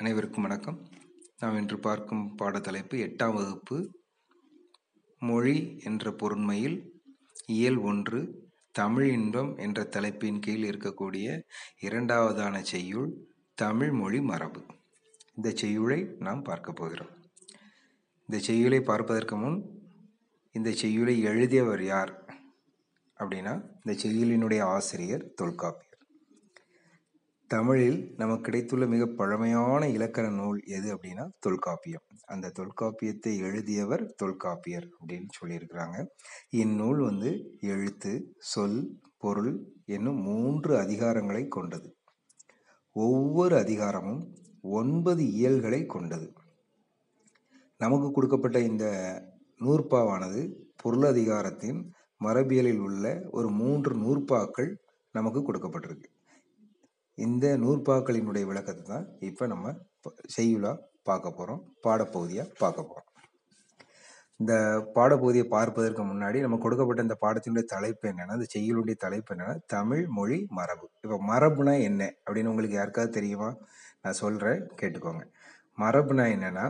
அனைவருக்கும் வணக்கம். நாம் இன்று பார்க்கும் பாடத்தலைப்பு எட்டாம் வகுப்பு மொழி என்ற பொருண்மையில் இயல் ஒன்று தமிழ் இன்பம் என்ற தலைப்பின் கீழ் இருக்கக்கூடிய இரண்டாவதான செய்யுள் தமிழ் மொழி மரபு. இந்த செய்யுளை நாம் பார்க்க போகிறோம். இந்த செய்யுளை பார்ப்பதற்கு முன் இந்த செய்யுளை எழுதியவர் யார் அப்படின்னா இந்த செய்யுளினுடைய ஆசிரியர் தொல்காப்பி தமிழில் நமக்கு கிடைத்துள்ள மிக பழமையான இலக்கண நூல் எது அப்படின்னா தொல்காப்பியம். அந்த தொல்காப்பியத்தை எழுதியவர் தொல்காப்பியர் அப்படின்னு சொல்லியிருக்கிறாங்க. இந்நூல் வந்து எழுத்து சொல் பொருள் என்னும் மூன்று அதிகாரங்களை கொண்டது. ஒவ்வொரு அதிகாரமும் ஒன்பது இயல்களை கொண்டது. நமக்கு கொடுக்கப்பட்ட இந்த நூற்பாவானது பொருளதிகாரத்தின் மரபியலில் உள்ள ஒரு மூன்று நூற்பாக்கள் நமக்கு கொடுக்கப்பட்டிருக்கு. இந்த நூற்பாக்களினுடைய விளக்கத்தை தான் இப்போ நம்ம செய்யுளா பார்க்க போகிறோம் பாடப்பகுதியாக பார்க்க போகிறோம் இந்த பாடப்பகுதியை பார்ப்பதற்கு முன்னாடி நம்ம கொடுக்கப்பட்ட இந்த பாடத்தினுடைய தலைப்பு என்னென்னா இந்த செய்யுளுடைய தலைப்பு என்னென்னா தமிழ் மொழி மரபு. இப்போ மரபுனா என்ன அப்படின்னு உங்களுக்கு யாருக்காவது தெரியுமா? நான் சொல்கிறேன் கேட்டுக்கோங்க. மரபுனா என்னென்னா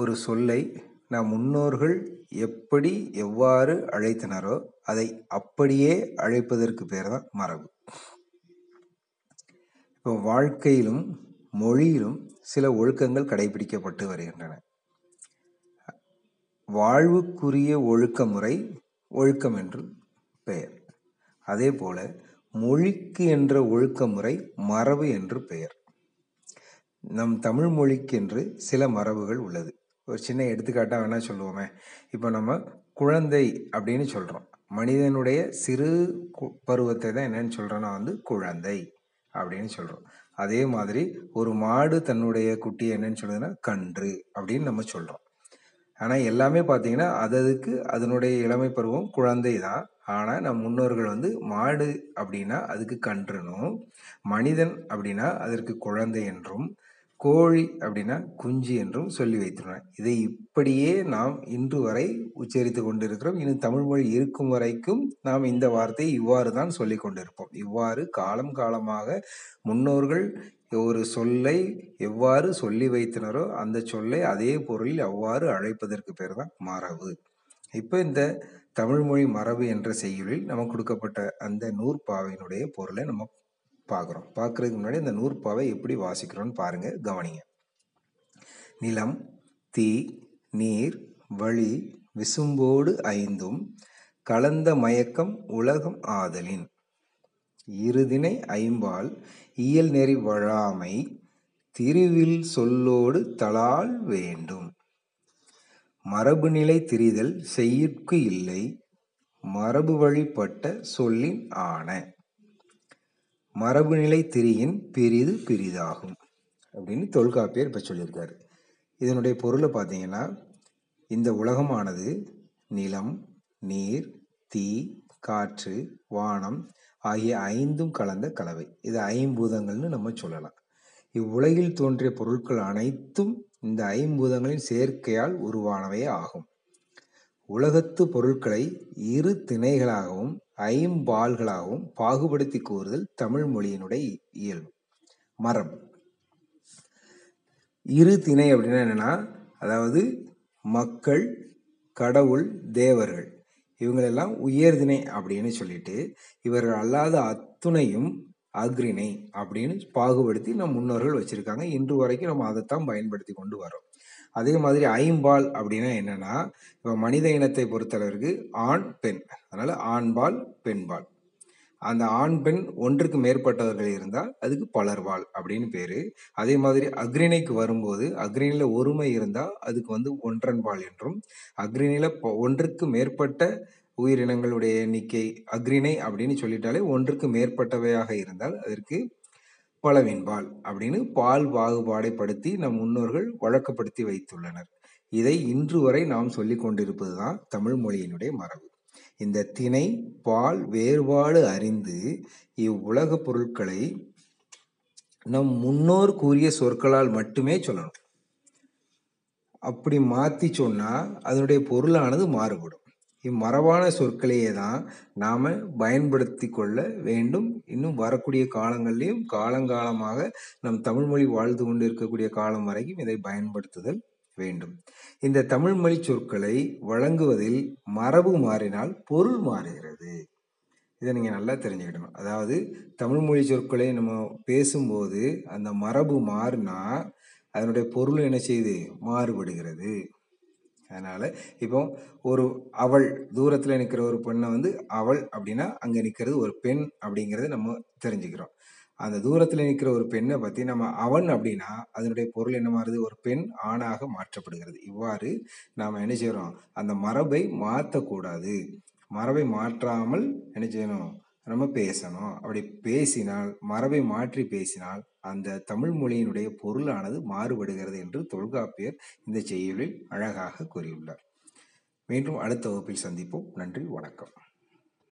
ஒரு சொல்லை நம் முன்னோர்கள் எப்படி எவ்வாறு அழைத்தனரோ அதை அப்படியே அழைப்பதற்கு பேர் தான் மரபு. வாழ்க்கையிலும் மொழியிலும் சில ஒழுக்கங்கள் கடைபிடிக்கப்பட்டு வருகின்றன. வாழ்வுக்குரிய ஒழுக்க முறை ஒழுக்கம் என்று பெயர். அதே போல மொழிக்கு என்ற ஒழுக்க முறை மரபு என்று பெயர். நம் தமிழ் மொழிக்கென்று சில மரபுகள் உள்ளது. ஒரு சின்ன எடுத்துக்காட்டாக வேணால் சொல்லுவோமே. இப்போ நம்ம குழந்தை அப்படின்னு சொல்கிறோம் மனிதனுடைய சிறு பருவத்தை தான் என்னென்னு சொல்கிறோன்னா வந்து குழந்தை. அப்படின்னு சொல்கிறோம் அதே மாதிரி ஒரு மாடு தன்னுடைய குட்டி என்னன்னு சொல்லுதுன்னா கன்று அப்படின்னு நம்ம சொல்கிறோம் ஆனால் எல்லாமே பார்த்தீங்கன்னா அததுக்கு அதனுடைய இளமை பருவம் குழந்தை தான் ஆனால் நம் முன்னோர்கள் வந்து மாடு அப்படின்னா அதுக்கு கன்றுனும் மனிதன் அப்படின்னா அதற்கு குழந்தை என்றும் கோழி அப்படின்னா குஞ்சு என்றும் சொல்லி வைத்துள்ளனர் இதை இப்படியே நாம் இன்று வரை உச்சரித்து கொண்டிருக்கிறோம். இன்னும் தமிழ் மொழி இருக்கும் வரைக்கும் நாம் இந்த வார்த்தையை இவ்வாறு தான் சொல்லி கொண்டிருப்போம். இவ்வாறு காலம் காலமாக முன்னோர்கள் ஒரு சொல்லை எவ்வாறு சொல்லி வைத்தனரோ அந்த சொல்லை அதே பொருளில் அவ்வாறு அழைப்பதற்கு பேர் தான் மரபு. இப்போ இந்த தமிழ்மொழி மரபு என்ற செய்யுளில் நமக்கு கொடுக்கப்பட்ட அந்த நூற்பாவையினுடைய பொருளை நம்ம பார்க்குறோம். பார்க்குறதுக்கு முன்னாடி அந்த நூற்பாவை எப்படி வாசிக்கிறோம்னு பாருங்கள் கவனிங்க. நிலம் தீ நீர் வழி விசும்போடு ஐந்தும் கலந்த மயக்கம் உலகம் ஆதலின். இருதினை ஐம்பால் இயல் நெறி வழாமை திருவில் சொல்லோடு தலால் வேண்டும். மரபு நிலை திரிதல் செய்யிற்கு இல்லை மரபு வழிபட்ட சொல்லின் ஆன மரபுநிலை திரியின் பெரிது பெரிதாகும் அப்படின்னு தொல்காப்பியர் இப்போ சொல்லியிருக்காரு. இதனுடைய பொருளை பார்த்தீங்கன்னா இந்த உலகமானது நிலம் நீர் தீ காற்று வானம் ஆகிய ஐந்தும் கலந்த கலவை. இது ஐம்பூதங்கள்னு நம்ம சொல்லலாம். இவ்வுலகில் தோன்றிய பொருட்கள் அனைத்தும் இந்த ஐம்பூதங்களின் சேர்க்கையால் உருவானவே ஆகும். உலகத்து பொருட்களை இரு திணைகளாகவும் ஐம்பால்களாகவும் பாகுபடுத்தி கூறுதல் தமிழ் மொழியினுடைய இயல்பு. மரபு இரு திணை அப்படின்னா என்னன்னா அதாவது மக்கள் கடவுள் தேவர்கள். இவங்களெல்லாம் உயர்திணை அப்படின்னு சொல்லிட்டு இவர்கள் அல்லாத அத்துணையும் அக்ரிணை அப்படின்னு பாகுபடுத்தி நம் முன்னோர்கள் வச்சுருக்காங்க. இன்று வரைக்கும் நம்ம அதைத்தான் பயன்படுத்தி கொண்டு வரோம் அதே மாதிரி ஐம்பால் அப்படின்னா என்னன்னா இப்போ மனித இனத்தை பொறுத்தளவிற்கு ஆண் பெண். அதனால ஆண்பால் பெண்பால். அந்த ஆண் பெண் ஒன்றுக்கு மேற்பட்டவர்கள் இருந்தால் அதுக்கு பலர்வாள் அப்படின்னு பேரு. அதே மாதிரி அக்ரிணைக்கு வரும்போது அக்ரிணில ஒருமை இருந்தால் அதுக்கு வந்து ஒன்றன்பால் என்றும் அக்ரிணில ஒன்றுக்கு மேற்பட்ட உயிரினங்களுடைய எண்ணிக்கை அக்ரிணை அப்படின்னு சொல்லிட்டாலே ஒன்றுக்கு மேற்பட்டவையாக இருந்தால் அதற்கு பலவின்பால் அப்படின்னு பால் பாகுபாடை படுத்தி நம் முன்னோர்கள் வழக்கப்படுத்தி வைத்துள்ளனர். இதை இன்று வரை நாம் சொல்லி கொண்டிருப்பது தான் தமிழ் மொழியினுடைய மரபு. இந்த திணை பால் வேறுபாடு அறிந்து இவ்வுலக பொருட்களை நம் முன்னோர் கூறிய சொற்களால் மட்டுமே சொல்லணும். அப்படி மாற்றி சொன்னால் அதனுடைய பொருளானது மாறுபடும். இம்மரபான சொற்களையே தான் நாம் பயன்படுத்தி கொள்ள வேண்டும். இன்னும் வரக்கூடிய காலங்கள்லேயும் காலங்காலமாக நம் தமிழ்மொழி வாழ்ந்து கொண்டு இருக்கக்கூடிய காலம் வரைக்கும் இதை பயன்படுத்துதல் வேண்டும். இந்த தமிழ்மொழி சொற்களை வழங்குவதில் மரபு மாறினால் பொருள் மாறுகிறது. இதை நீங்கள் நல்லா தெரிஞ்சுக்கிடணும். அதாவது தமிழ்மொழி சொற்களை நம்ம பேசும்போது அந்த மரபு மாறினா அதனுடைய பொருள் என்ன செய்யுது மாறுபடுகிறது. அதனால் இப்போ ஒரு அவள் தூரத்தில் நிற்கிற ஒரு பெண்ணை வந்து அவள் அப்படின்னா அங்கே நிற்கிறது ஒரு பெண் அப்படிங்கிறத நம்ம தெரிஞ்சுக்கிறோம். அந்த தூரத்தில் நிற்கிற ஒரு பெண்ணை பற்றி நம்ம அவன் அப்படின்னா அதனுடைய பொருள் என்ன மாறுது? ஒரு பெண் ஆணாக மாற்றப்படுகிறது. இவ்வாறு நாம் என்ன செய்கிறோம் அந்த மரபை மாற்றக்கூடாது மரபை மாற்றாமல் என்ன செய்யணும்? நம்ம பேசணும். அப்படி பேசினால் மரபை மாற்றி பேசினால் அந்த தமிழ் மொழியினுடைய பொருளானது மாறுபடுகிறது என்று தொல்காப்பியர் இந்த செய்யுளில் அழகாக கூறியுள்ளார். மீண்டும் அடுத்த வகுப்பில் சந்திப்போம். நன்றி வணக்கம்.